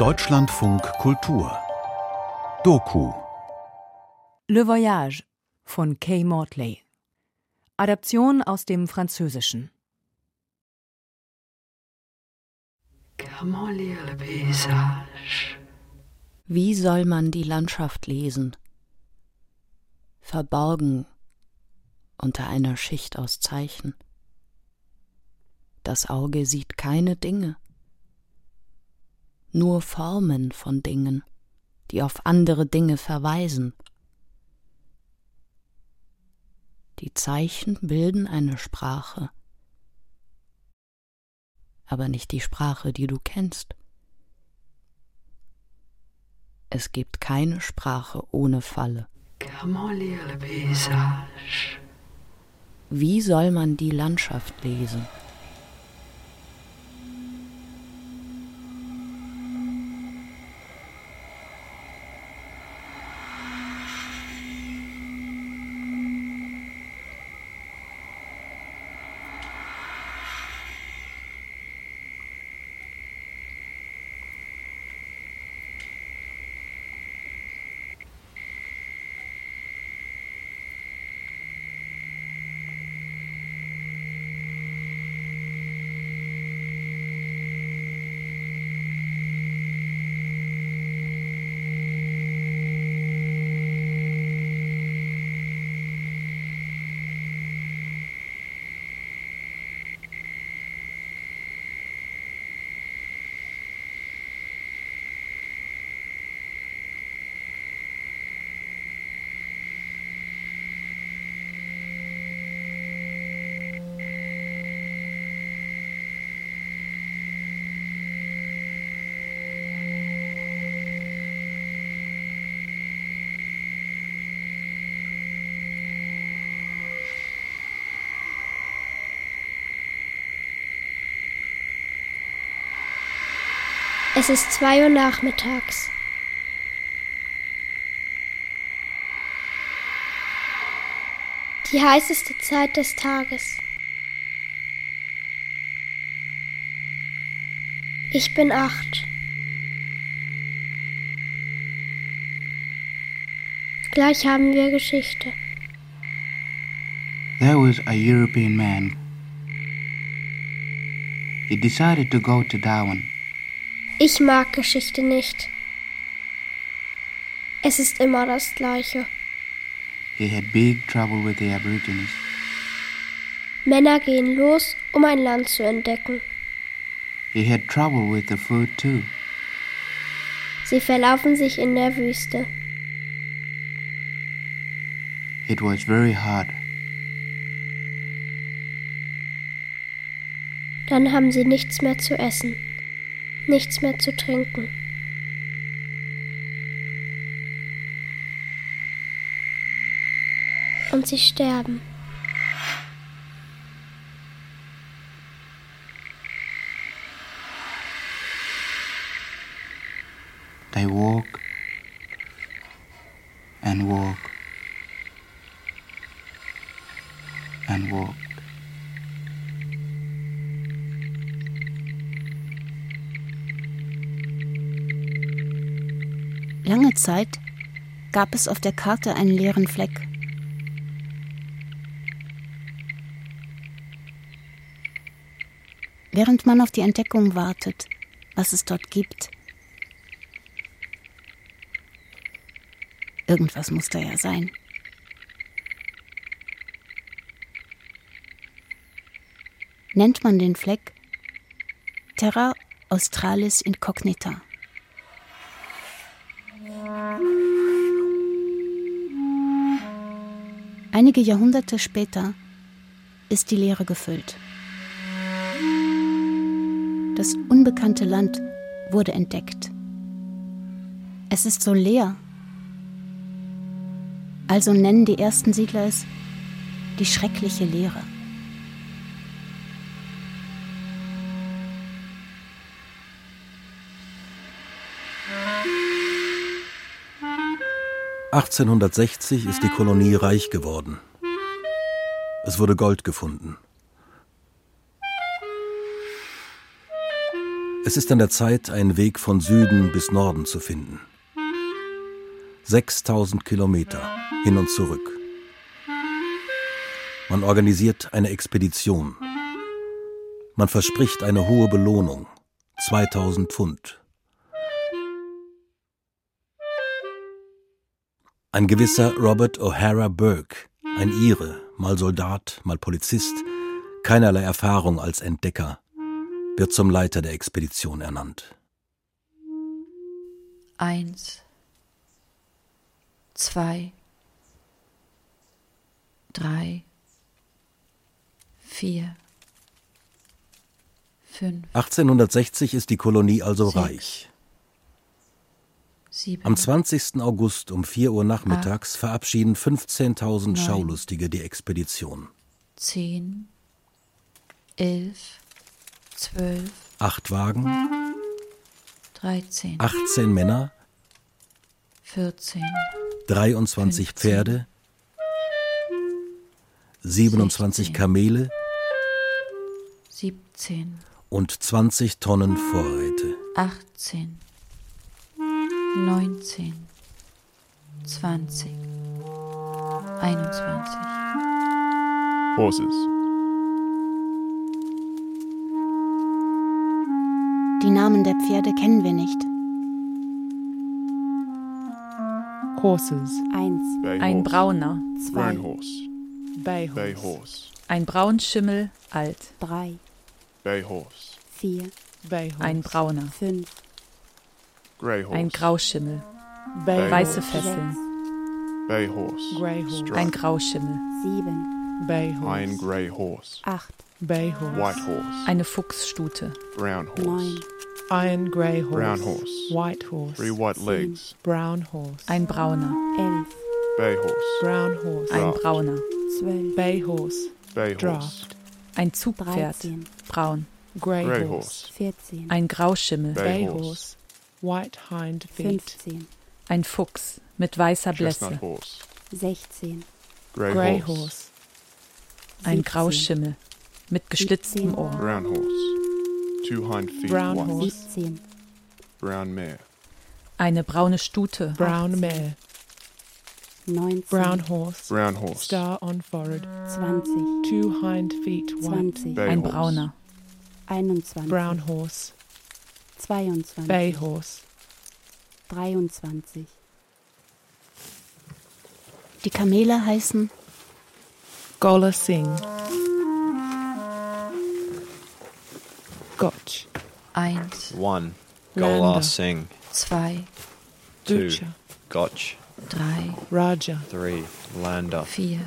Deutschlandfunk Kultur. Doku. Le Voyage von Kay Mortley Adaption aus dem Französischen. Wie soll man die Landschaft lesen? Verborgen unter einer Schicht aus Zeichen. Das Auge sieht keine Dinge, nur Formen von Dingen, die auf andere Dinge verweisen. Die Zeichen bilden eine Sprache, aber nicht die Sprache, die du kennst. Es gibt keine Sprache ohne Falle. Wie soll man die Landschaft lesen? Es ist zwei Uhr nachmittags. Die heißeste Zeit des Tages. Ich bin acht. Gleich haben wir Geschichte. There was a European man. He decided to go to Darwin. Ich mag Geschichte nicht. Es ist immer das Gleiche. He had big trouble with the Aborigines. Männer gehen los, um ein Land zu entdecken. He had trouble with the food too. Sie verlaufen sich in der Wüste. It was very hard. Dann haben sie nichts mehr zu essen nichts mehr zu trinken. Und sie sterben. They walk and walk and walk. Lange Zeit gab es auf der Karte einen leeren Fleck. Während man auf die Entdeckung wartet, was es dort gibt. Irgendwas muss da ja sein. Nennt man den Fleck Terra Australis Incognita. Einige Jahrhunderte später ist die Leere gefüllt. Das unbekannte Land wurde entdeckt. Es ist so leer. Also nennen die ersten Siedler es die schreckliche Leere. 1860 ist die Kolonie reich geworden. Es wurde Gold gefunden. Es ist an der Zeit, einen Weg von Süden bis Norden zu finden. 6000 Kilometer hin und zurück. Man organisiert eine Expedition. Man verspricht eine hohe Belohnung. 2000 Pfund. Ein gewisser Robert O'Hara Burke, ein Ire, mal Soldat, mal Polizist, keinerlei Erfahrung als Entdecker, wird zum Leiter der Expedition ernannt. Eins, zwei, drei, vier, fünf. 1860 ist die Kolonie also Sechs. reich. Am 20. August um 4 Uhr nachmittags verabschieden 15.000 Neun. Schaulustige die Expedition. zehn, elf, zwölf, Acht Wagen, dreizehn, 18 Männer, vierzehn, 23 Fünfzehn. Pferde, 27 Sechzehn. Kamele siebzehn, und 20 Tonnen Vorräte. achtzehn, neunzehn, zwanzig, einundzwanzig, Horses. Die Namen der Pferde kennen wir nicht. Horses. Eins, Bay Ein horse. brauner, zwei, Brown horse. Bay horse. ein Braunschimmel, alt, drei, Bay horse. vier, Bay horse. ein brauner, fünf, Grey horse. ein Grauschimmel, Bay weiße horse. Fesseln, Bay horse. Grey horse. Ein Grauschimmel, sieben, Bay Iron horse. grey horse. acht, Bay horse. White horse. eine Fuchsstute, Brown horse. neun, Iron grey horse. Brown horse. White horse. Three white legs. Brown horse. ein brauner, elf, Bay horse. Brown horse. ein brauner, zwölf, Bay horse. Bay horse. Draft. ein Zugpferd, braun, Grey, horse. horse. vierzehn, ein Grauschimmel, Bay horse. White hind feet. fünfzehn, ein Fuchs mit weißer Blässe, horse. sechzehn, Grey, Grey horse. horse. ein siebzehn, Grauschimmel mit geschlitztem Ohr, Brown horse. Two hind feet Brown white. horse. siebzehn, Brown mare. eine braune Stute, Brown mare. neunzehn, Brown horse. Brown horse. Star on forehead. zwanzig, Two hind feet white. zwanzig, Bay ein horse. brauner, einundzwanzig, Brown horse. Zweiundzwanzig, Bay horse. dreiundzwanzig. Die Kamele heißen Gola Singh. Gotch. eins, One. Gola Singh. zwei, Two. Bucha. Gotch. drei, Raja. Three. Landa. vier,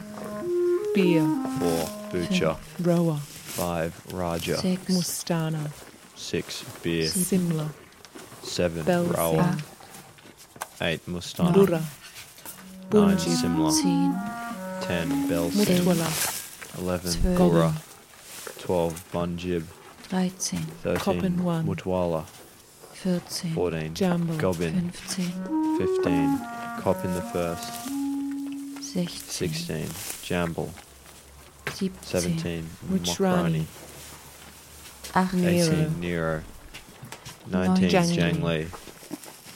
Beer. Four. Bucha. Roa. Five. Raja. sechs, Mustana. six beer, Simla, seven Belsen. Eight Mustang, Lura, nine Simla, ten Belsen, eleven Gora, twelve Bunjib, 13 Mutwala, 14, 14 Jumble, 15, 15 Cop in the first, 16, 16 Jamble, 17, 17 Mokrani achtzehn, Nero. 18 Nero, 19 Jangli. Jangli,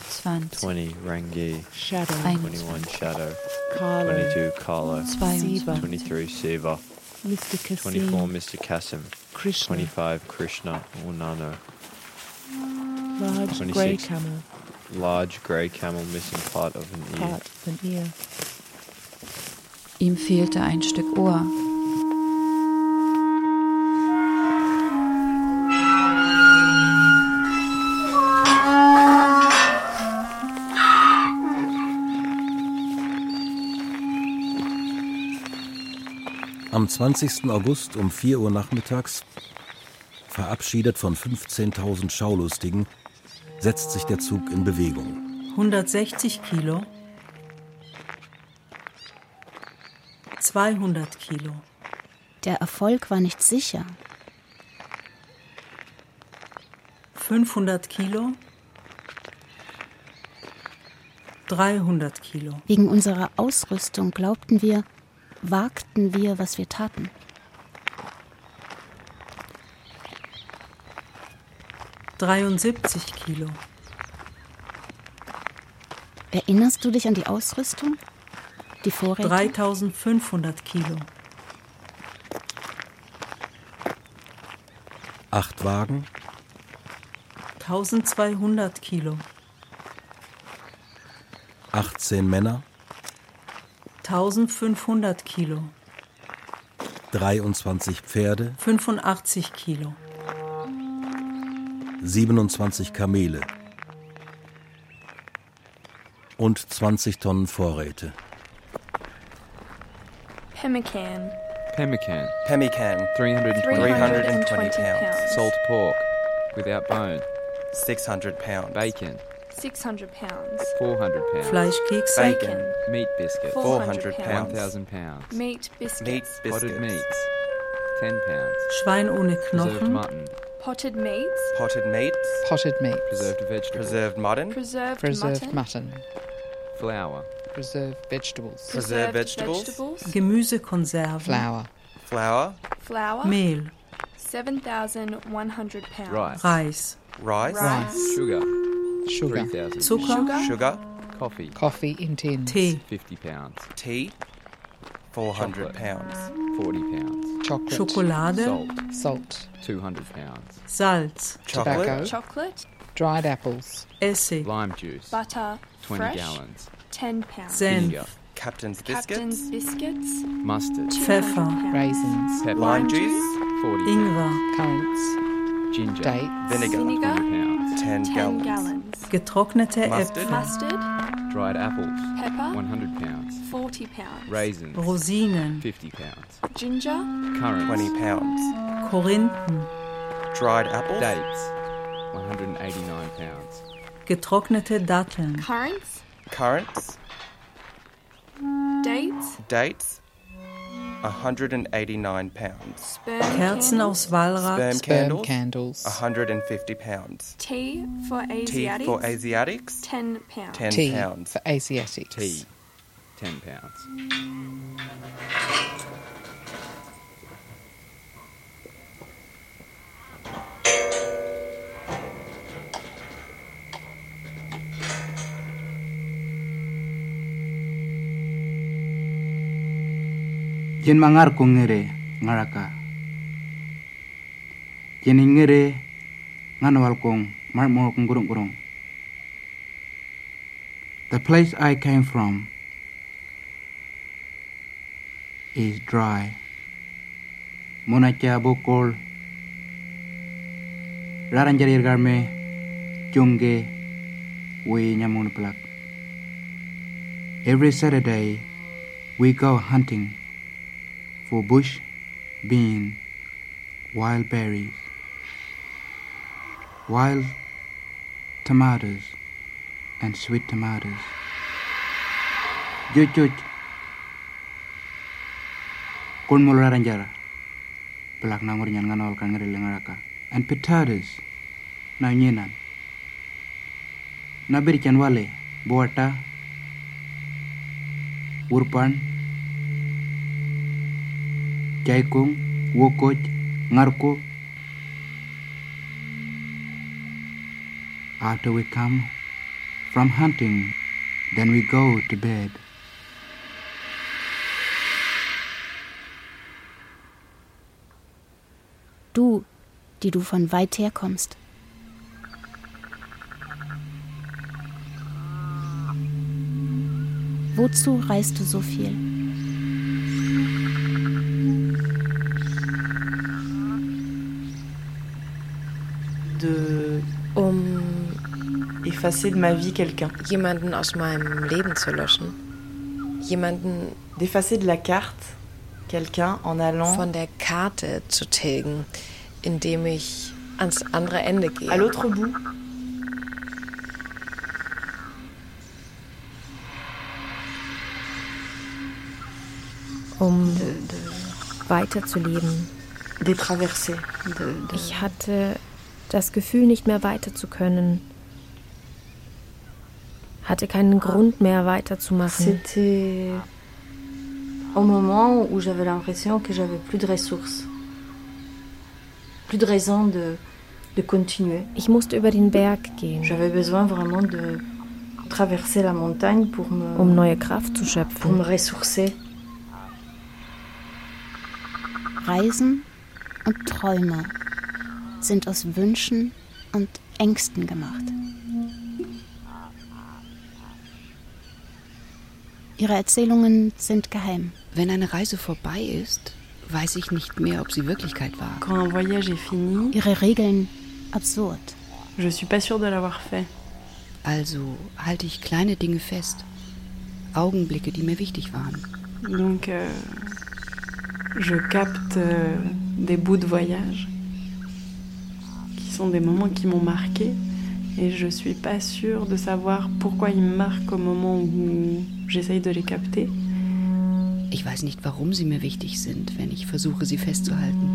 zwanzig, 20 Rangi, Shadow. 21 Shadow, Carlo. 22 Carlo, zweiundzwanzig, 23 Siva, Mr. 24 Mr. Kasim, Krishna. 25 Krishna Unano, Large grey camel. large grey camel missing part of an ear, Part of an ear. ihm fehlte ein Stück Ohr. Am 20. August um 4 Uhr nachmittags, verabschiedet von 15.000 Schaulustigen, setzt sich der Zug in Bewegung. 160 Kilo, 200 Kilo, Der Erfolg war nicht sicher. 500 Kilo, 300 Kilo, Wegen unserer Ausrüstung glaubten wir, wagten wir, was wir taten. 73 Kilo. Erinnerst du dich an die Ausrüstung? Die Vorräte? 3500 Kilo. Acht Wagen, 1200 Kilo. 18 Männer, 1500 Kilo. 23 Pferde, 85 Kilo. 27 Kamele und 20 Tonnen Vorräte. Pemmican. Pemmican. Pemmican. 320, 320 pounds. Salt pork. Without bone. 600 pounds. Bacon. 600 pounds. 400 pounds. Fleischkekse. Bacon. Meat biscuit. 400 pounds. pounds. 1,000 pounds. Meat biscuits. Meat Potted biscuits. meats. 10 pounds. Schwein ohne Preserved Knochen. mutton. Potted meats. Potted meats. Potted meats. Preserved vegetables. Preserved mutton. Preserved, Preserved mutton. mutton. Flour. Preserved vegetables. Preserved vegetables. Gemüsekonserven. Flour. Flour. Flour. Mehl. 7,100 pounds. Rice. Reis. Rice. Rice. Sugar. Sugar. 3,000. Sugar. Sugar. Coffee. Coffee in tins. Tee. 50 pounds. Tea. 400 Chocolate. pounds. 40 pounds. Chocolate. Schokolade. Salt. Salt. 200 pounds. Salz. Chocolate. Tobacco. Chocolate. Dried apples. Essig. Lime juice. Butter. 20 fresh. gallons. 10 pounds. Senf. Vinegar. Captain's biscuits. Captain's biscuits. Mustard. 200 Pfeffer. pounds. Raisins. Pepper. Lime juice. 40 Ingwer. Currants. Ginger. Dates. Vinegar. Vinegar. 100 pounds. 10 10 gallons. gallons. Getrocknete. Äpfel. Mustard. Dried apples. Pepper. 100 pounds. 40 pounds. Raisins. Rosinen. 50 pounds. Ginger. Currants. 20 pounds. Korinthen. Dried apples. Dates. 189 pounds. Getrocknete Datteln. Currants. Currants. Dates. Dates. 189 pounds. Sperm Kerzen candles. aus Walrat. Sperm Sperm candles. candles. 150 pounds. Tea for Tea Asiatics. for Asiatics. 10 pounds. 10 Tea pounds. for Asiatics. Tea. 10 pounds. Mangar ko ngere ngaraka. Ngere kong mar kong gurung gurung. The place i came from is dry. Monacha bokol. Raranjarir garme chunge we nyamun plak every saturday we go hunting for bush, bean, wild berries, wild tomatoes, and sweet tomatoes. Jujuj, kun mulai ranjara, pelak nangor nyan nganol kan ngeri lengaraka, and potatoes, na nyinan. Na berikan wale, buata, urpan, Jaikung, Wokoj, Ngarko. After we come from hunting, then we go to bed. Du, die du von weit her kommst. Wozu reist du so viel? Effacer de ma vie quelqu'un. Jemanden aus meinem Leben zu löschen. Jemanden D'effacer de la carte quelqu'un en allant von der Karte zu tilgen, indem ich ans andere Ende gehe. à l'autre bout. um weiterzuleben. De traverser. Ich hatte das Gefühl, nicht mehr weiter zu können. Hatte keinen Grund mehr weiterzumachen. C'était au moment où j'avais l'impression que j'avais plus de ressources, plus de raison de, de continuer. Ich musste über den Berg gehen, J'avais besoin vraiment de traverser la montagne pour me, um neue Kraft zu pour schöpfen. me ressourcer. Reisen und Träume sind aus Wünschen und Ängsten gemacht. Ihre Erzählungen sind geheim. Wenn eine Reise vorbei ist, weiß ich nicht mehr, ob sie Wirklichkeit war. Quand un voyage est fini, Ihre Regeln absurd. je suis pas sûre de l'avoir fait. Also halte ich kleine Dinge fest. Augenblicke, die mir wichtig waren. Donc, euh, je capte euh, des bouts de voyage qui sont des moments qui m'ont marqué et je suis pas sûre de savoir pourquoi ils me marquent au moment où j'essaye de les capter. Ich weiß nicht, warum sie mir wichtig sind, wenn ich versuche, sie festzuhalten.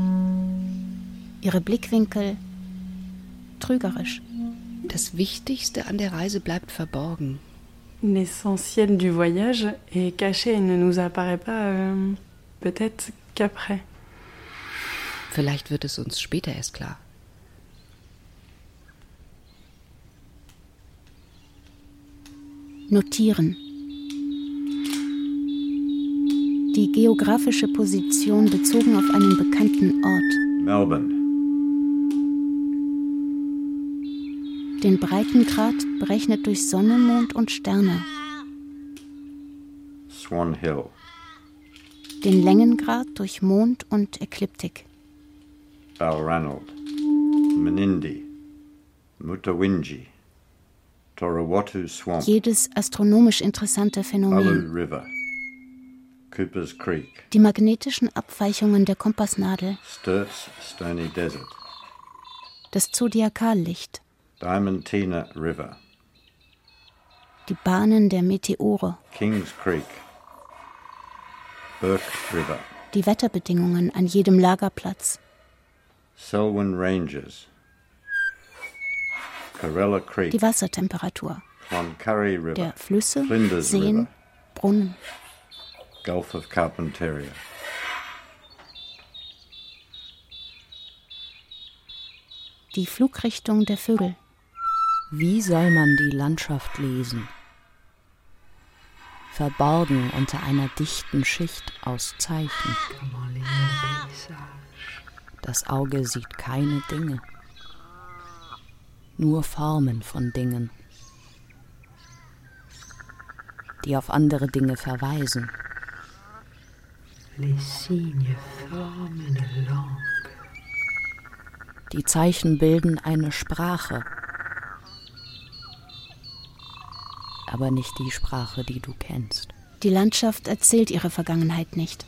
Ihre Blickwinkel trügerisch. Das Wichtigste an der Reise bleibt verborgen. L'essentiel du voyage est caché et ne nous apparaît pas euh, peut-être qu'après. Vielleicht wird es uns später erst klar. Notieren. Die geografische Position bezogen auf einen bekannten Ort. Melbourne. Den Breitengrad berechnet durch Sonne, Mond und Sterne. Swan Hill. Den Längengrad durch Mond und Ekliptik. Balranald. Menindee. Mutawinji. Swamp. Jedes astronomisch interessante Phänomen. River. Cooper's Creek. Die magnetischen Abweichungen der Kompassnadel. Sturt's Stony Desert. Das Zodiakallicht. Diamantina River. Die Bahnen der Meteore. Kings Creek. Burke River. Die Wetterbedingungen an jedem Lagerplatz. Selwyn Ranges. Die Wassertemperatur. Der Flüsse, Seen. Brunnen. Gulf of Carpentaria. Die Flugrichtung der Vögel. Wie soll man die Landschaft lesen? Verborgen unter einer dichten Schicht aus Zeichen. Das Auge sieht keine Dinge, nur Formen von Dingen, die auf andere Dinge verweisen. Die Zeichen bilden eine Sprache, aber nicht die Sprache, die du kennst. Die Landschaft erzählt ihre Vergangenheit nicht.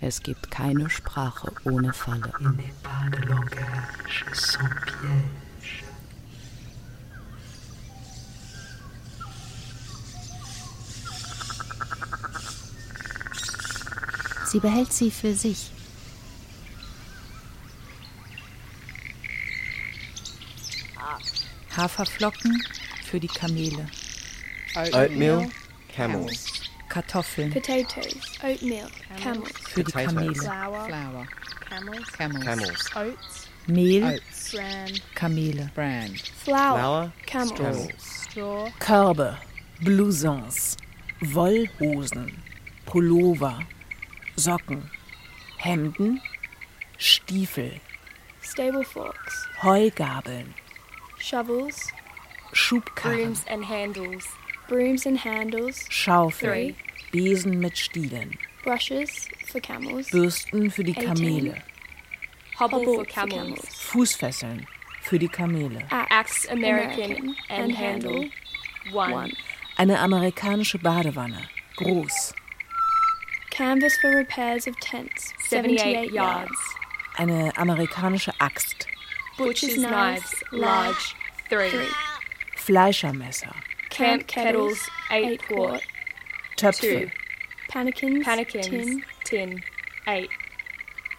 Es gibt keine Sprache ohne Falle. Il n'est pas de langage sans piège. Sie behält sie für sich. Haferflocken für die Kamele. Oatmeal, camels. Kartoffeln Potatoes, oatmeal, camels. für die. Kamele. Flour, Flour. camels. Camels. Camels. Oats, Mehl, Oats. bran. Kamele. Bran. Flour, Flour, camels. camels. Straw, Körbe, Blousons, Wollhosen, Pullover, Socken, Hemden, Stiefel, stable forks, Heugabeln, shovels, Schubkarren, brooms and handles. Brooms and handles. Schaufel, Three. Besen mit Stielen, Brushes for camels. Bürsten für die Kamele, Hobble, for camels. Fußfesseln für die Kamele. Axe, American, and handle. One. Eine amerikanische Badewanne, groß. Canvas for repairs of tents. 78 yards. Eine amerikanische Axt, Butcher's knives, large. Three. Fleischermesser, Camp kettles, 8 quart. Töpfe, Two. Pannikins, Pannikins, tin. tin. Eight.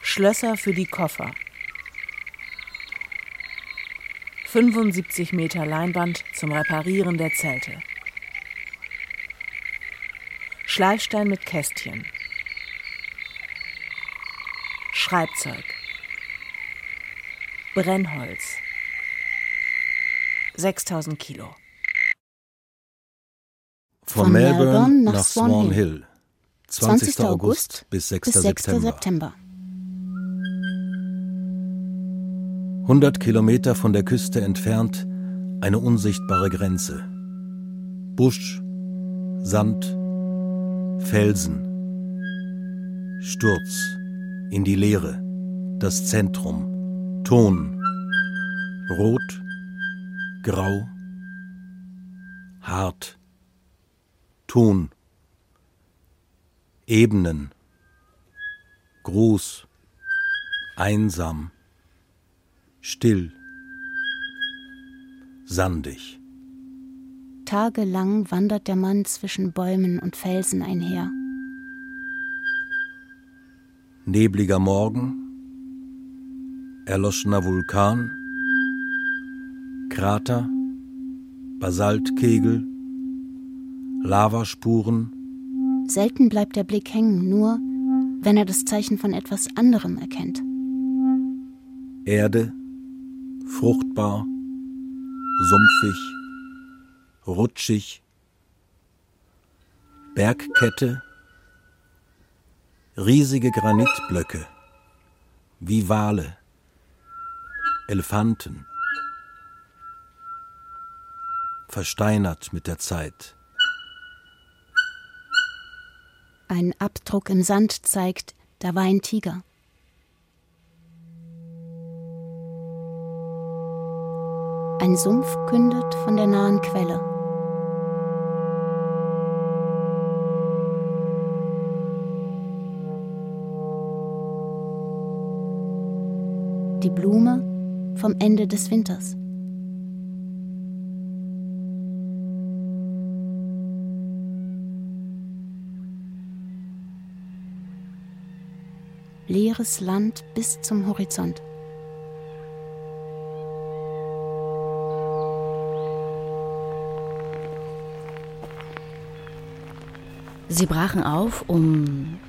Schlösser für die Koffer. 75 Meter Leinwand zum Reparieren der Zelte. Schleifstein mit Kästchen. Schreibzeug. Brennholz. 6000 Kilo. Von, Melbourne, nach Swan Hill. 20. August bis 6. bis 6. September. September. 100 Kilometer von der Küste entfernt eine unsichtbare Grenze. Busch, Sand, Felsen. Sturz in die Leere, das Zentrum, Ton, rot, grau, hart, Ton, Ebenen, groß, einsam, still, sandig. Tagelang wandert der Mann zwischen Bäumen und Felsen einher. Nebliger Morgen, erloschener Vulkan, Krater, Basaltkegel, Lavaspuren, Selten bleibt der Blick hängen, nur wenn er das Zeichen von etwas anderem erkennt. Erde, fruchtbar, sumpfig, rutschig, Bergkette, riesige Granitblöcke, wie Wale, Elefanten, versteinert mit der Zeit. Ein Abdruck im Sand zeigt, da war ein Tiger. Ein Sumpf kündet von der nahen Quelle. Die Blume vom Ende des Winters. Leeres Land bis zum Horizont. Sie brachen auf, um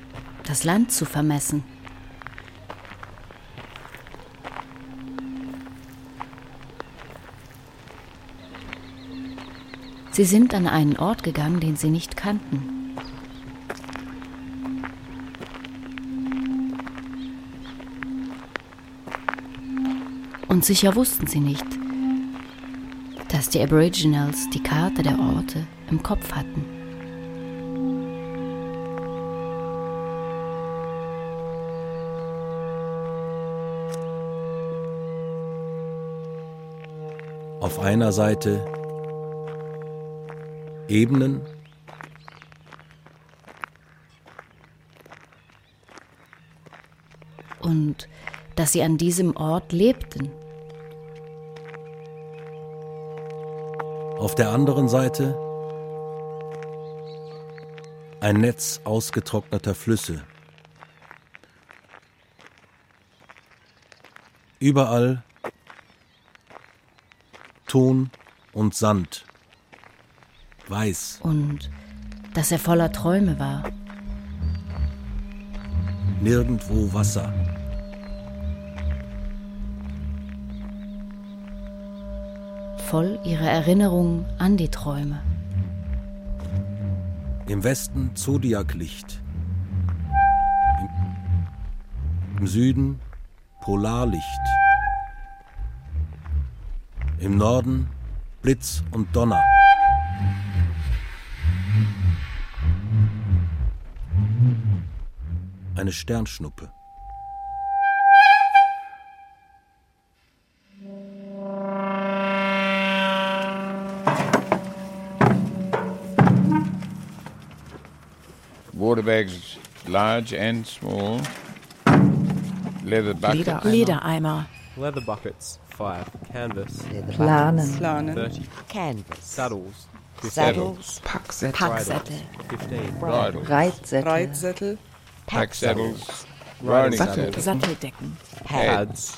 das Land zu vermessen. Sie sind an einen Ort gegangen, den sie nicht kannten. Und sicher wussten sie nicht, dass die Aboriginals die Karte der Orte im Kopf hatten. Auf einer Seite Ebenen, und dass sie an diesem Ort lebten. auf der anderen Seite ein Netz ausgetrockneter Flüsse. Überall Ton und Sand, weiß. Und dass er voller Träume war. Nirgendwo Wasser. voll ihrer Erinnerung an die Träume. Im Westen Zodiaklicht. Im, Im Süden Polarlicht. Im Norden Blitz und Donner. Eine Sternschnuppe. water bags, large and small. Leather buckets. Ledereimer. Leather buckets, 5. Canvas. Planen. Planen. 30. Canvas. Saddles. 15. Saddles. Packsättel. Packsättel. 15. Bridles. Reitsättel. Reitsättel. Pack saddles. Riding Sattel, saddles. Satteldecken. Pads.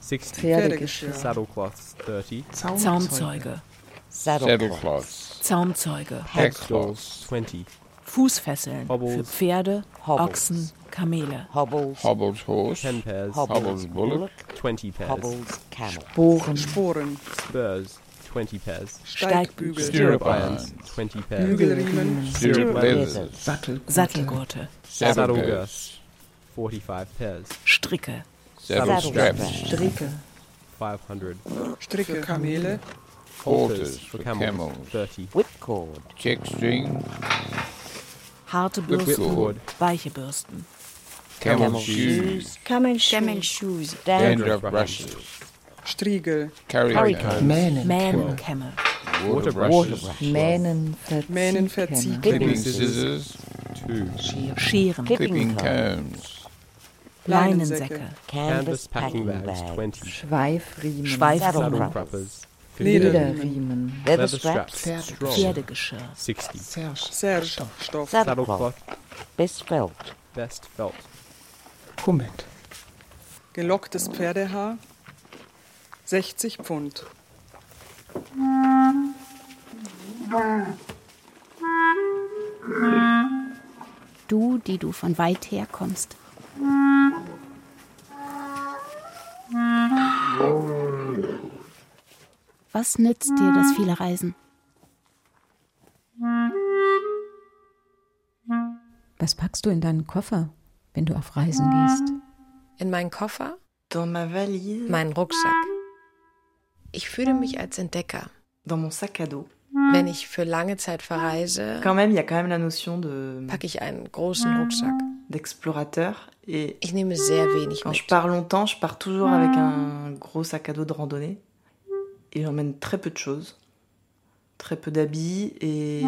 60. Pferdegeschirr. Saddlecloths, 30. Zaumzeuge. Saddlecloths. Zaumzeuge. Packcloths. 20. Fußfesseln für Hobbles. Pferde, Hobbles. Ochsen, Kamele. Hobbles. Hobbles horse. 10 pairs. Hobbles Hobbles bullock. 20 pairs. Hobbles camel. Sporen. Sporen. Spurs, 20 pairs. Steigbügel. Stirrup irons, 20 pairs. Bügelriemen. Stirrup leathers. Sattelgurte. Sattelgurte. Saddle girths, 45 pairs. Stricke. Saddle straps, Stricke. 500. Stricke. Kamele. Halters for camels, 30. Whipcord. Check string. Harte Bürsten. Weiche Bürsten. Camel shoes. Camel shoes. Dandruff brushes. Striegel. Hurricane. Mähnen. Mähnenkämme. Water Water brushes. Mähnen Mähnen verziehen. Clipping scissors. 2. Scheren. Clipping combs. Leinensäcke. Canvas packing bags, 20. Schweifriemen. Schweifriemen. Saddle cruppers, 50. Lederriemen. Leather straps, straps. strong, Pferdegeschirr. 60. Serge. Stoff. Saddlecloth, Best felt. best felt. Kummet. Gelocktes Pferdehaar. 60 Pfund. Du, die du von weit her kommst. Was nützt dir das viele Reisen? Was packst du in deinen Koffer, wenn du auf Reisen gehst? In meinen Koffer, meinen Rucksack. Ich fühle mich als Entdecker. dans mon sac à dos, Wenn ich für lange Zeit verreise, quand même, y a quand même la notion de packe ich einen großen Rucksack. d'explorateur. Et Ich nehme sehr wenig quand je mit. pars longtemps, je pars toujours avec un gros sac à dos de randonnée. Et j'emmène très peu de choses. Très peu d'habits et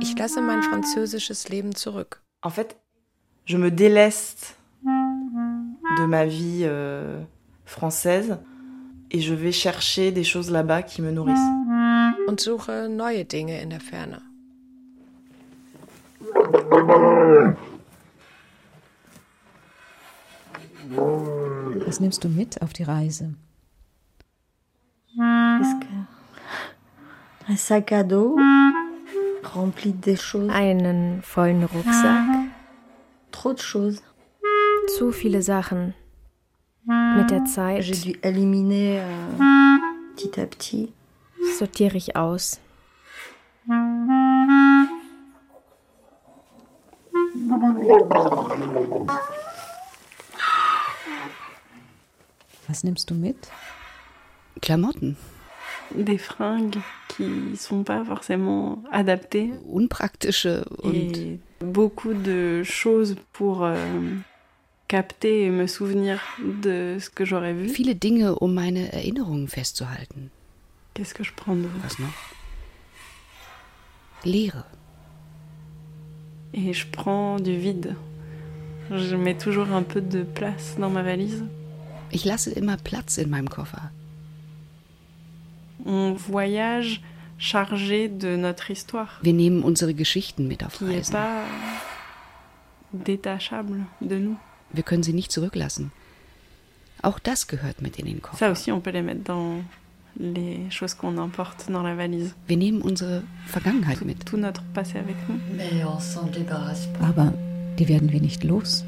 Ich lasse mein französisches Leben zurück. en fait, je me déleste de ma vie euh, française et je vais chercher des choses là-bas qui me nourrissent. und suche neue Dinge in der Ferne. Was nimmst du mit auf die Reise? Qu'est-ce que- Un sac à dos rempli de choses. Einen vollen Rucksack. Trop de choses. Zu viele Sachen. Mit der Zeit dû éliminer euh, petit à petit. sortiere ich aus. Was nimmst du mit? Klamotten. Des fringues qui sont pas forcément adaptées. Unpraktische und Et beaucoup de choses pour euh, capter et me souvenir de ce que j'aurais vu. viele Dinge, um meine Erinnerungen festzuhalten. Qu'est-ce que je prends d'autre Was noch? Leere. Et je prends du vide. Je mets toujours un peu de place dans ma valise. Ich lasse immer Platz in meinem Koffer. On voyage chargé de notre histoire, Wir nehmen unsere Geschichten mit auf qui n'est Reisen. pas détachable de nous. Wir können sie nicht zurücklassen. Auch das gehört mit in den Koffer. Ça aussi, on peut les mettre dans les choses qu'on emporte dans la valise. Wir nehmen unsere Vergangenheit mit. Tout notre passé avec nous. Mais on s'en débarrasse pas. Aber die werden wir nicht los.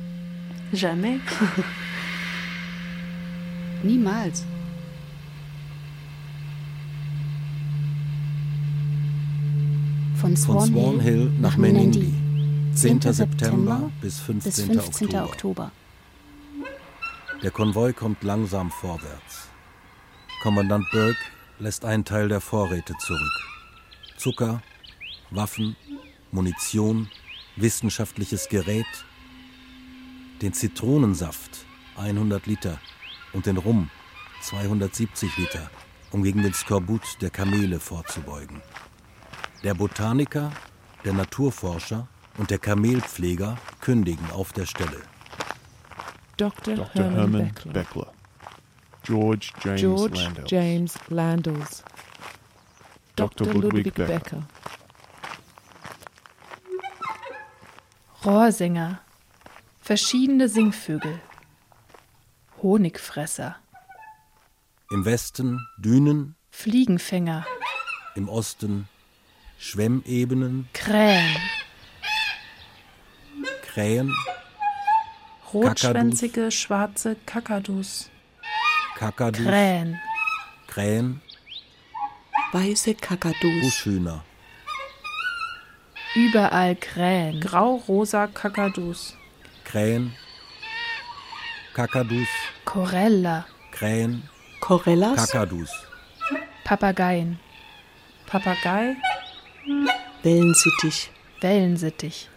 Jamais. Niemals. Von Von Swan, Swan Hill nach Menindee. 10. 10. September bis 15. bis 15. Oktober. Oktober. Der Konvoi kommt langsam vorwärts. Kommandant Burke lässt einen Teil der Vorräte zurück. Zucker, Waffen, Munition, wissenschaftliches Gerät, den Zitronensaft 100 Liter und den Rum 270 Liter, um gegen den Skorbut der Kamele vorzubeugen. Der Botaniker, der Naturforscher und der Kamelpfleger kündigen auf der Stelle. Dr. Dr. Herman, Herman Beckler. Beckler. George James George Landau. James Landals. Dr. Dr. Ludwig Ludwig Becker. Becker. Rohrsänger, verschiedene Singvögel, Honigfresser, Im Westen Dünen, Fliegenfänger, im Osten Schwemmebenen, Krähen, Krähen, rotschwänzige schwarze Kakadus, Kakadus, Krähen, Krähen, Weiße Kakadus. Buschhühner. Überall Krähen. Grau-rosa Kakadus. Krähen. Kakadus. Korella. Krähen. Korellas. Kakadus. Papageien. Papagei. Wellensittich. Wellensittich.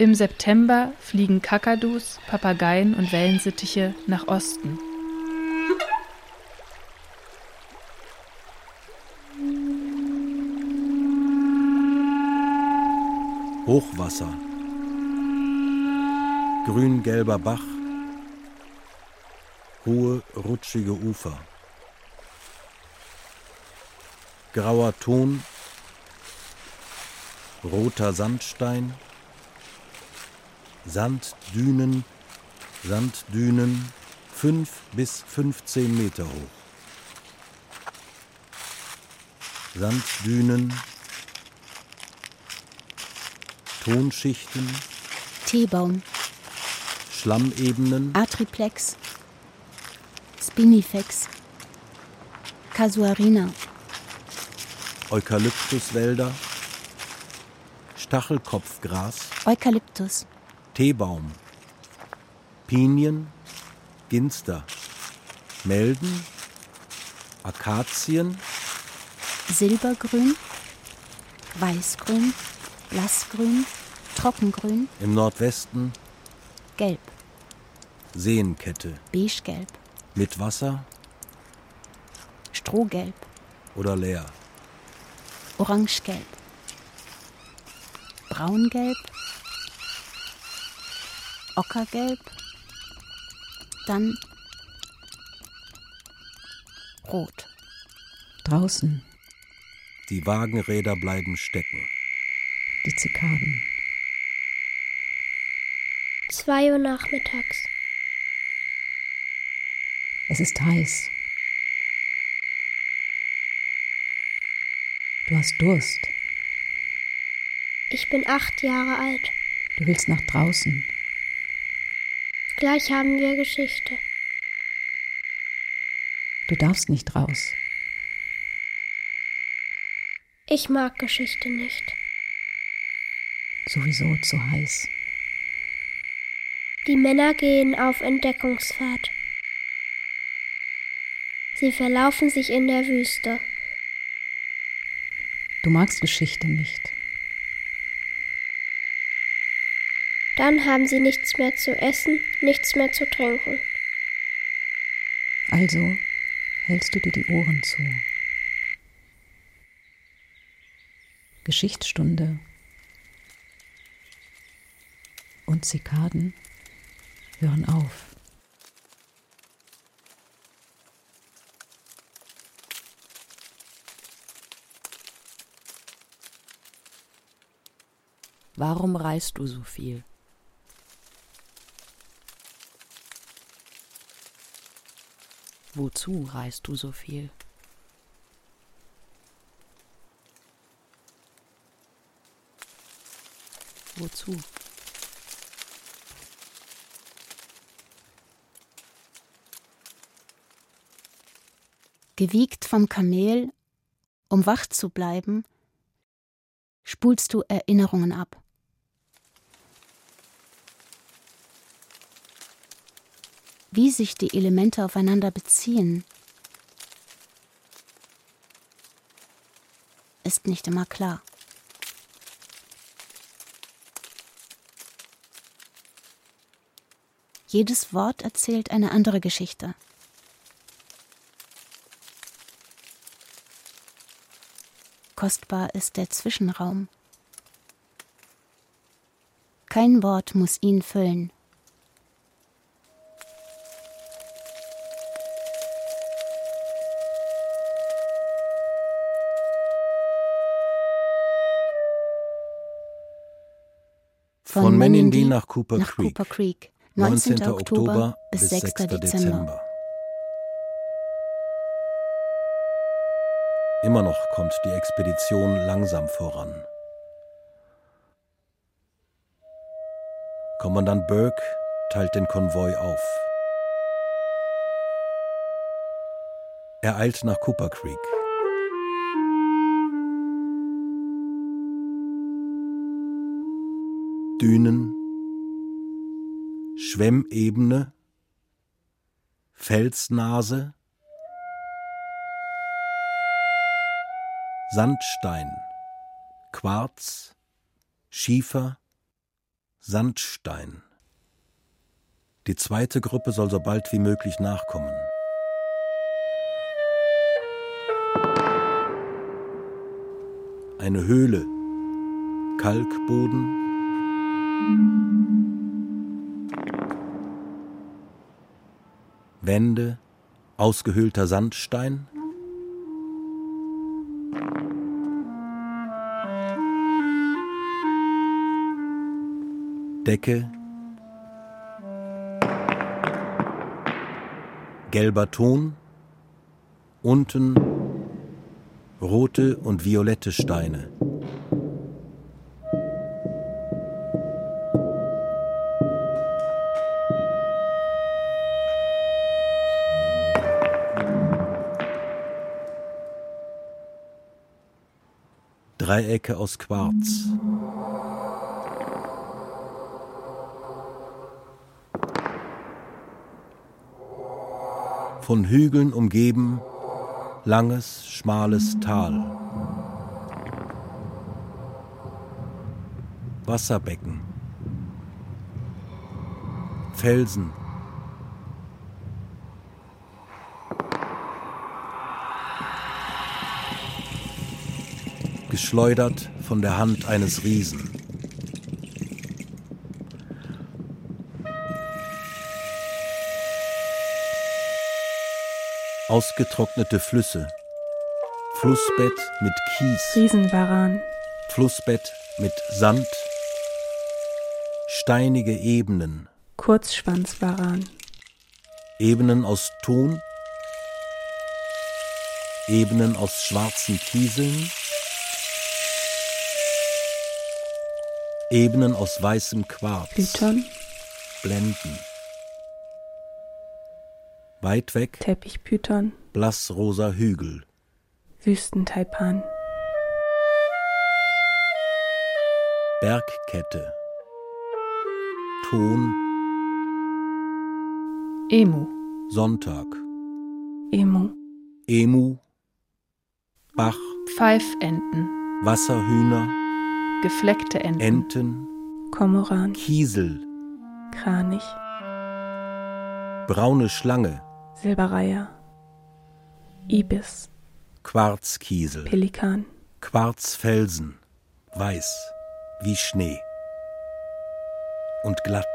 Im September fliegen Kakadus, Papageien und Wellensittiche nach Osten. Hochwasser. Grün-gelber Bach. Hohe, rutschige Ufer. Grauer Ton. Roter Sandstein. Sanddünen, Sanddünen, fünf bis 15 Meter hoch. Sanddünen, Tonschichten, Teebaum, Schlammebenen, Atriplex, Spinifex, Casuarina, Eukalyptuswälder, Stachelkopfgras, Eukalyptus, Teebaum, Pinien, Ginster, Melden, Akazien, Silbergrün, Weißgrün, Blassgrün, Trockengrün, im Nordwesten. Gelb, Seenkette, Beigegelb, mit Wasser. Strohgelb, oder leer, Orangegelb, Braungelb, Ockergelb, dann Rot. Draußen die Wagenräder bleiben stecken. die Zikaden. Zwei Uhr nachmittags. Es ist heiß. Du hast Durst. Ich bin acht Jahre alt. Du willst nach draußen. Gleich haben wir Geschichte. Du darfst nicht raus. Ich mag Geschichte nicht. Sowieso zu heiß. Die Männer gehen auf Entdeckungsfahrt. Sie verlaufen sich in der Wüste. Du magst Geschichte nicht. Dann haben sie nichts mehr zu essen, nichts mehr zu trinken. Also hältst du dir die Ohren zu. Geschichtsstunde und Zikaden hören auf. Warum reist du so viel? Wozu reist du so viel? Wozu? Gewiegt vom Kamel, um wach zu bleiben, spulst du Erinnerungen ab. Wie sich die Elemente aufeinander beziehen, ist nicht immer klar. Jedes Wort erzählt eine andere Geschichte. Kostbar ist der Zwischenraum. Kein Wort muss ihn füllen. Von Menindee nach Cooper nach Creek. Cooper Creek, 19. Oktober bis 6. Dezember. Im Immer noch kommt die Expedition langsam voran. Kommandant Burke teilt den Konvoi auf. Er eilt nach Cooper Creek. Dünen, Schwemmebene, Felsnase, Sandstein, Quarz, Schiefer, Sandstein. Die zweite Gruppe soll so bald wie möglich nachkommen. Eine Höhle, Kalkboden, Wände, ausgehöhlter Sandstein, Decke, gelber Ton, unten rote und violette Steine. Dreiecke aus Quarz. Von Hügeln umgeben, langes, schmales Tal. Wasserbecken. Felsen. Geschleudert von der Hand eines Riesen. Ausgetrocknete Flüsse. Flussbett mit Kies. Riesenvaran. Flussbett mit Sand. Steinige Ebenen. Kurzschwanzvaran. Ebenen aus Ton. Ebenen aus schwarzen Kieseln. Ebenen aus weißem Quarz. Python. Blenden. Weit weg Teppichpython. blassrosa Hügel. Wüstentaipan. Bergkette. Ton. Emu. Sonntag. Emu. Emu. Bach. Pfeifenten. Wasserhühner. Gefleckte Enten. Enten. Kormoran. Kiesel. Kranich. Braune Schlange. Silbereier. Ibis. Quarzkiesel. Pelikan. Quarzfelsen. Weiß wie Schnee. Und glatt.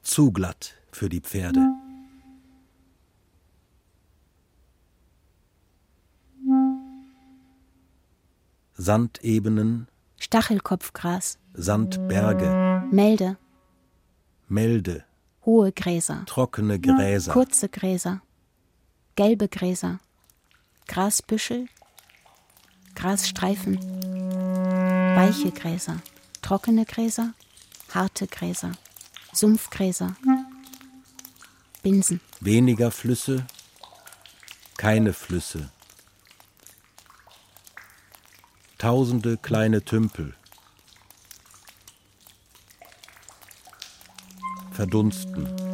Zu glatt für die Pferde. Sandebenen, Stachelkopfgras, Sandberge, Melde, Melde, hohe Gräser, trockene Gräser, kurze Gräser, gelbe Gräser, Grasbüschel, Grasstreifen, weiche Gräser, trockene Gräser, harte Gräser, Sumpfgräser, Binsen, weniger Flüsse, keine Flüsse. Tausende kleine Tümpel. Verdunsten.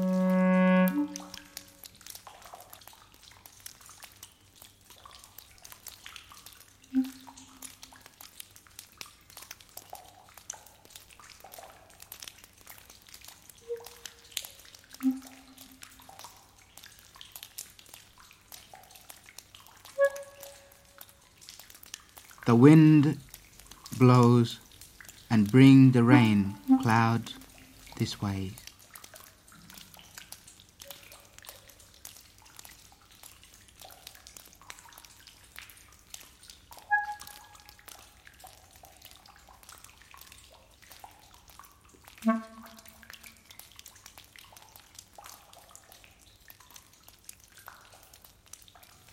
Wind blows and bring the rain cloud this way.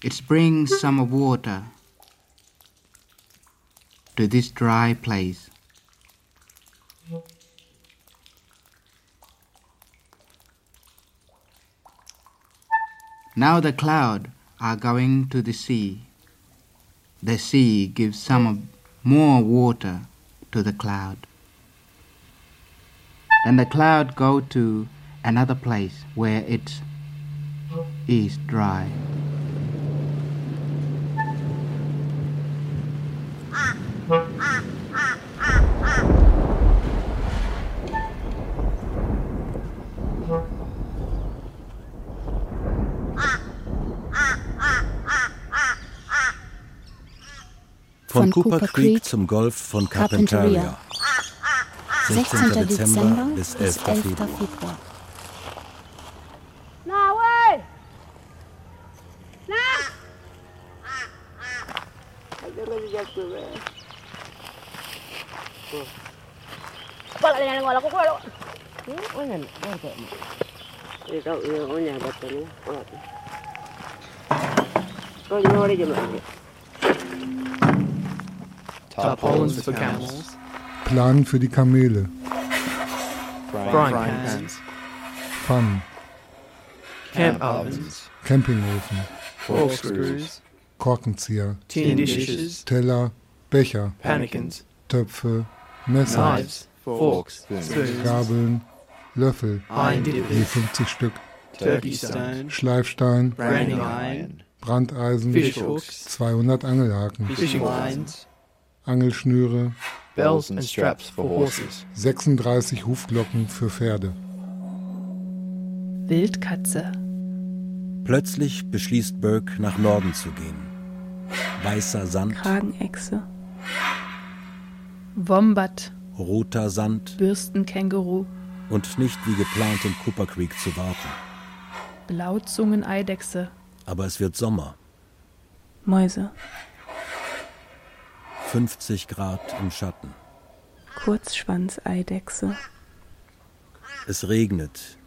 it brings some water to this dry place. Now the cloud are going to the sea. The sea gives some more water to the cloud. Then the cloud go to another place where it is dry. Von, Cooper, Creek, zum Golf von Carpentaria. 16. Dezember bis 11. Februar. Na ơi Na Bala Tarpaulins for camels. Plan für die Kamele. Frying pans. Pfannen. Camp ovens. Campingofen. Corkscrews. Korkenzieher. Tin dishes. Teller. Becher. Pannikins. Töpfe. Messer. Knives. Forks. Spoons. Gabeln. Löffel. Je 50 Stück. Turkey stone. Schleifstein. Branding iron. Brandeisen. Fishhooks. 200 Angelhaken. Fishing lines. Angelschnüre. Bells and straps for horses. 36 Hufglocken für Pferde. Wildkatze. Plötzlich beschließt Burke, nach Norden zu gehen. Weißer Sand, Kragenechse. Wombat. roter Sand Bürstenkänguru. und nicht wie geplant in Cooper Creek zu warten. Blauzungeneidechse. Aber es wird Sommer, Mäuse. 50 Grad im Schatten. Kurzschwanzeidechse. Es regnet,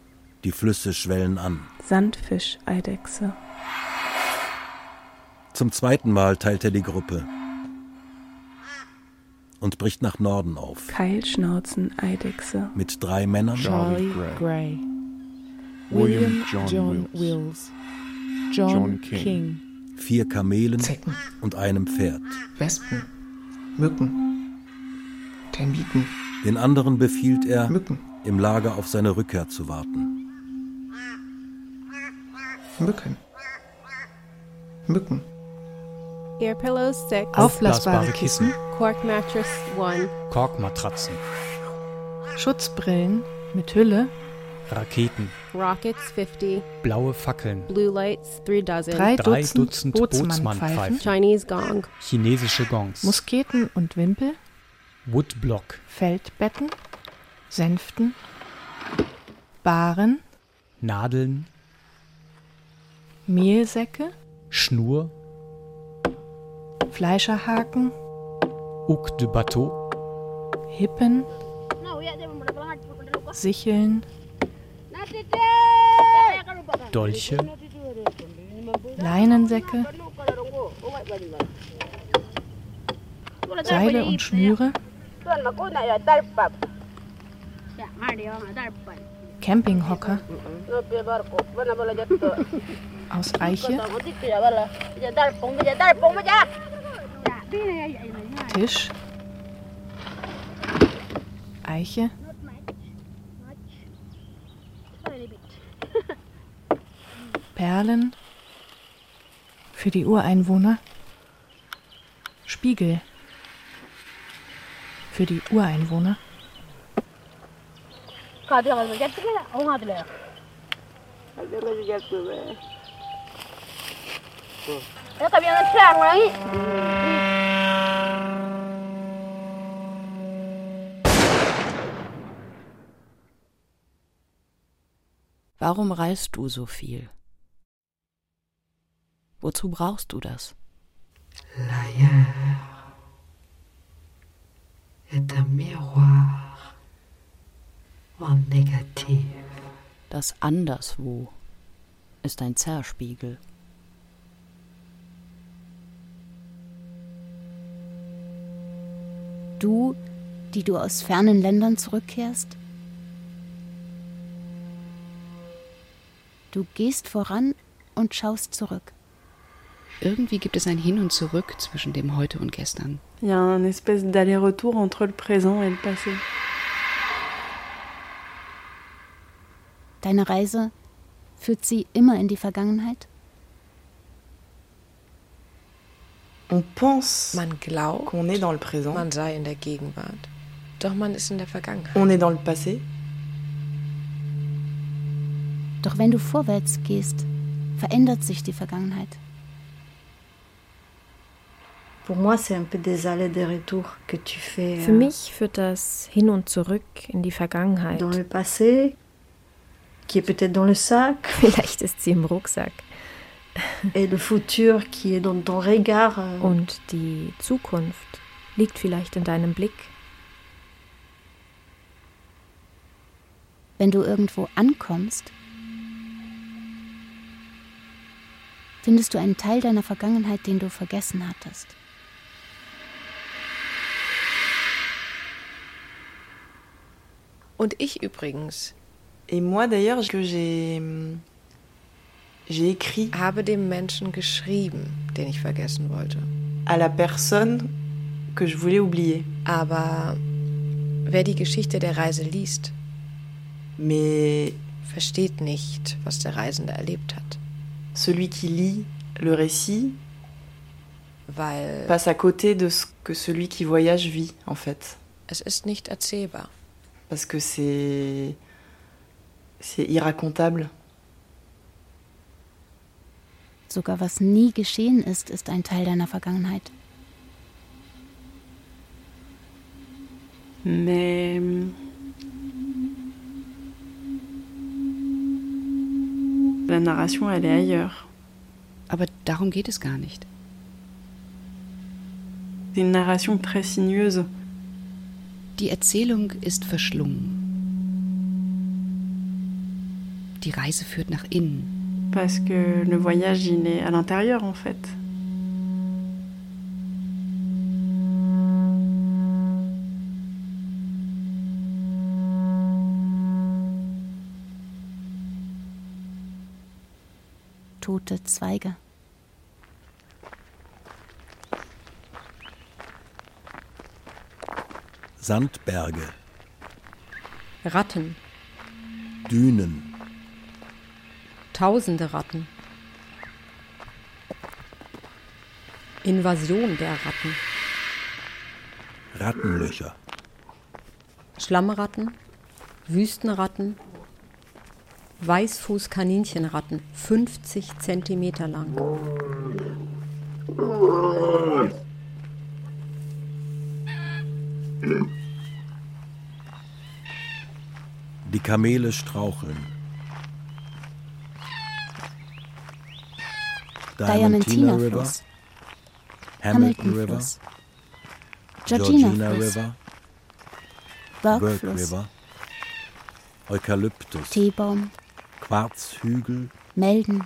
die Flüsse schwellen an. Sandfischeidechse. Zum zweiten Mal teilt er die Gruppe und bricht nach Norden auf. Keilschnauzeneidechse. Mit drei Männern, Charlie Gray. William John, John Wills. John, John King. King. vier Kamelen Zecken. und einem Pferd. Wespen, Mücken, Termiten, Den anderen befiehlt er, Mücken, im Lager auf seine Rückkehr zu warten. Mücken, Mücken, Ear pillows 6. Aufblasbare Kissen. Cork mattress 1. Korkmatratzen, Schutzbrillen mit Hülle. Raketen, Rockets 50. blaue Fackeln, Blue lights 3 dozen. Drei drei Dutzend Dutzend Bootsmannpfeifen. Chinese gong. chinesische Gongs, Musketen und Wimpel. Woodblock, Feldbetten. Sänften. Baren. Nadeln, Mehlsäcke. Schnur, Fleischerhaken. Hook de Bateau, Hippen. Sicheln. Dolche, Leinensäcke. Seile und Schnüre. Campinghocker aus Eiche. Tisch. Eiche. Perlen. Für die Ureinwohner. Spiegel. Für die Ureinwohner. Warum reist du so viel? Wozu brauchst du das? L'ailleurs est un miroir en négatif. Das Anderswo ist ein Zerspiegel. Du, die du aus fernen Ländern zurückkehrst? Du gehst voran und schaust zurück. Irgendwie gibt es ein Hin und Zurück zwischen dem Heute und Gestern. Il y a un espèce d'aller-retour entre le présent et le passé. Deine Reise führt sie immer in die Vergangenheit? On pense man glaubt, qu'on est dans le présent. man sei in der Gegenwart. Doch man ist in der Vergangenheit. On est dans le passé. Doch wenn du vorwärts gehst, verändert sich die Vergangenheit. Pour moi, c'est un peu des allers des retours que tu fais. Für mich führt das hin und zurück in die Vergangenheit. Vielleicht ist sie im Rucksack. Et le futur qui est dans ton regard. Und die Zukunft liegt vielleicht in deinem Blick. Wenn du irgendwo ankommst, findest du einen Teil deiner Vergangenheit, den du vergessen hattest. Und ich übrigens. Et moi d'ailleurs que j'ai j'ai écrit habe dem Menschen geschrieben, den ich vergessen wollte. À la personne que je voulais oublier. Aber wer die Geschichte der Reise liest, mais versteht nicht, was der Reisende erlebt hat. Celui qui lit le récit Weil passe à côté de ce que celui qui voyage vit en fait. Es ist nicht erzählbar. Parce que c'est c'est irracontable. Sogar was nie geschehen ist, ist ein Teil deiner Vergangenheit. Mais la narration, elle est ailleurs. Aber darum geht es gar nicht. C'est une narration très sinueuse. Die Erzählung ist verschlungen. Die Reise führt nach innen. Parce que le voyage, il est à l'intérieur en fait. Tote Zweige. Sandberge, Ratten, Dünen, tausende Ratten. Invasion der Ratten. Rattenlöcher, Schlammratten, Wüstenratten, Weißfußkaninchenratten, 50 Zentimeter lang. Kamele straucheln. Diamantina Fluss, Hamilton, River, Georgina River, Burke River, Eukalyptus, Teebaum, Quarzhügel, Melden,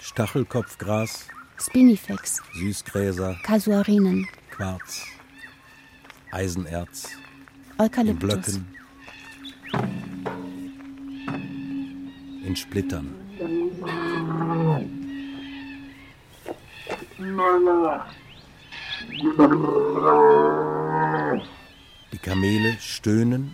Stachelkopfgras, Spinifex, Süßgräser, Kasuarinen, Quarz, Eisenerz, Eukalyptus, Blöcken, in Splittern. Die Kamele stöhnen,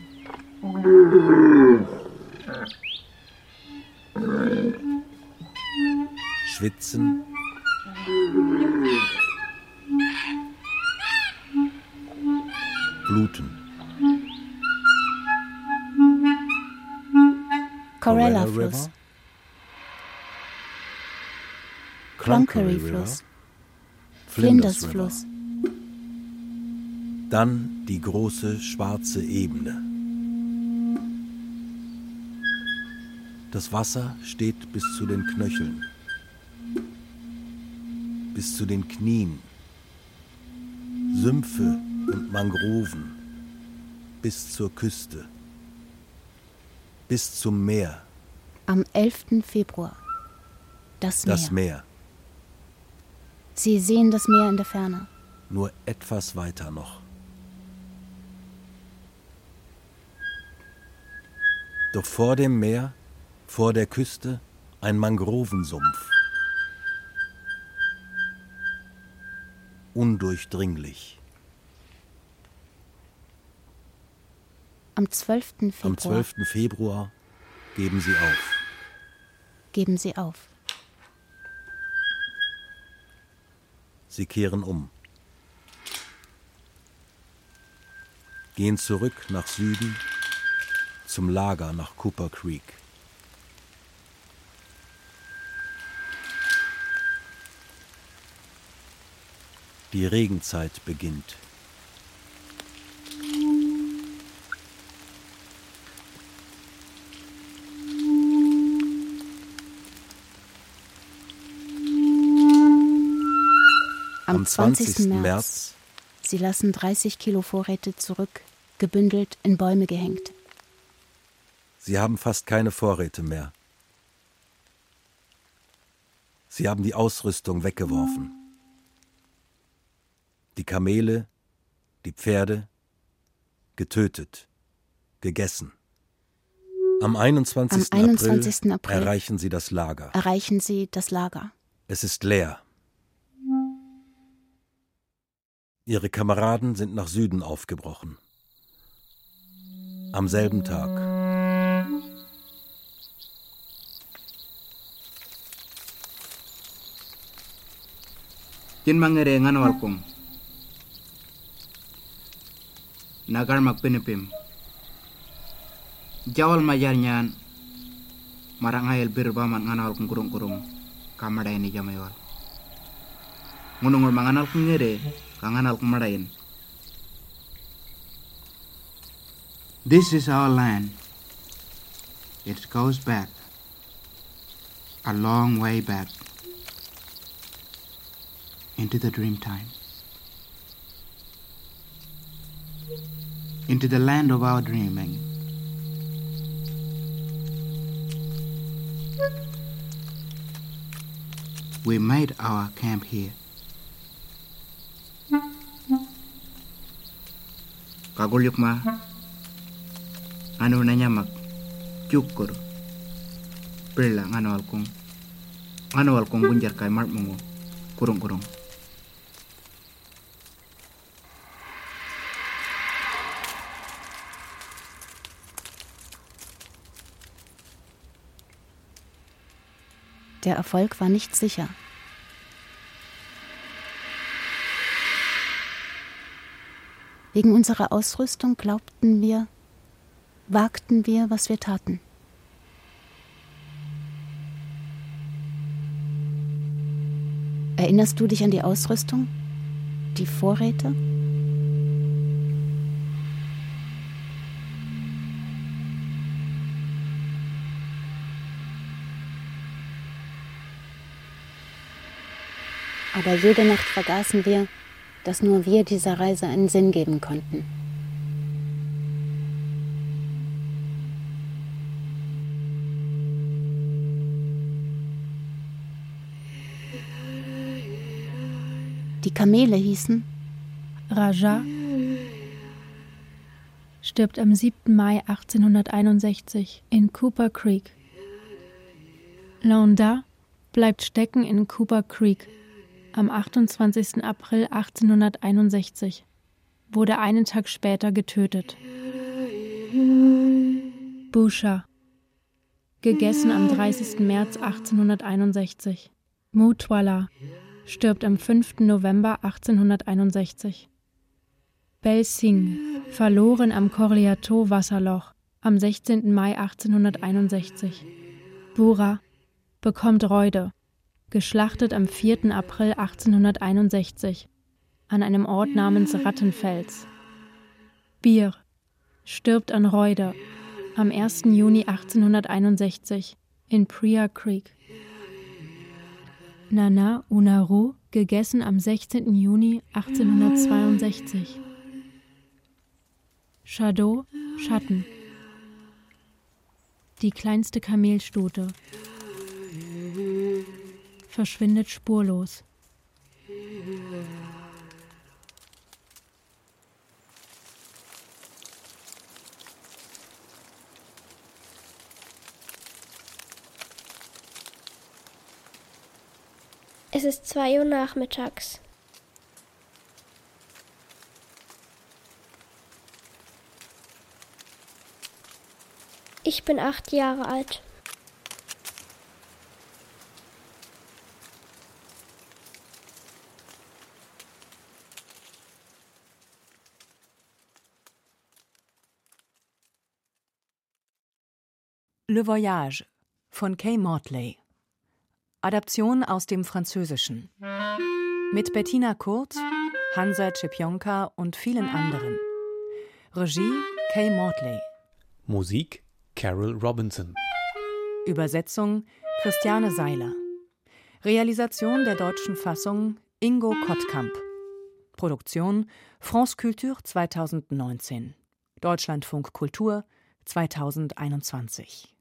schwitzen, bluten. Corella Corella Fluss, River, Cloncurry River, Fluss, Flinders River. Fluss, Dann die große schwarze Ebene. Das Wasser steht bis zu den Knöcheln, bis zu den Knien. Sümpfe und Mangroven. Bis zur Küste, bis zum Meer. Am 11. Februar. Das Meer. Das Meer. Sie sehen das Meer in der Ferne. Nur etwas weiter noch. Doch vor dem Meer, vor der Küste, ein Mangrovensumpf. Undurchdringlich. Am 12. Februar. Am 12. Februar geben sie auf. Geben sie auf. Sie kehren um. Gehen zurück nach Süden zum Lager nach Cooper Creek. Die Regenzeit beginnt. Am 20. März. Sie lassen 30 Kilo Vorräte zurück, gebündelt in Bäume gehängt. Sie haben fast keine Vorräte mehr. Sie haben die Ausrüstung weggeworfen. Die Kamele, die Pferde, getötet, gegessen. Am 21. Am 21. April, April erreichen sie das Lager. Erreichen sie das Lager. Es ist leer. Ihre Kameraden sind nach Süden aufgebrochen. Am selben Tag. Yin mangere ngan walkong. Nagar. Jawal majar nyan. Marang hayal birbaman ngan ngere. This is our land. It goes back. A long way back. into the dream time, into the land of our dreaming. We made our camp here. Kagulyuk ma, anu nanya mak, cukur, pila ngano alkung, ngano alkung bunjar kai mart mungu, kurung kurung. Der Erfolg war nicht sicher. Wegen unserer Ausrüstung glaubten wir, wagten wir, was wir taten. Erinnerst du dich an die Ausrüstung? Die Vorräte? Aber jede Nacht vergaßen wir, dass nur wir dieser Reise einen Sinn geben konnten. Die Kamele hießen Raja stirbt am 7. Mai 1861 in Cooper Creek. Launda bleibt stecken in Cooper Creek am 28. April 1861, wurde einen Tag später getötet. Busha, gegessen am 30. März 1861. Mutwala, stirbt am 5. November 1861. Bel Singh, verloren am Korliato-Wasserloch am 16. Mai 1861. Bura, bekommt Reude, geschlachtet am 4. April 1861 an einem Ort namens Rattenfels. Bier stirbt an Reude am 1. Juni 1861 in Priya Creek. Nana Unaru gegessen am 16. Juni 1862. Shadow Schatten. Die kleinste Kamelstute verschwindet spurlos. Es ist zwei Uhr nachmittags. Ich bin acht Jahre alt. Le Voyage von Kay Mortley. Adaption aus dem Französischen. Mit Bettina Kurt, Hansa Czepionka und vielen anderen. Regie Kay Mortley. Musik Carol Robinson. Übersetzung Christiane Seiler. Realisation der deutschen Fassung Ingo Kottkamp. Produktion France Culture 2019. Deutschlandfunk Kultur 2021.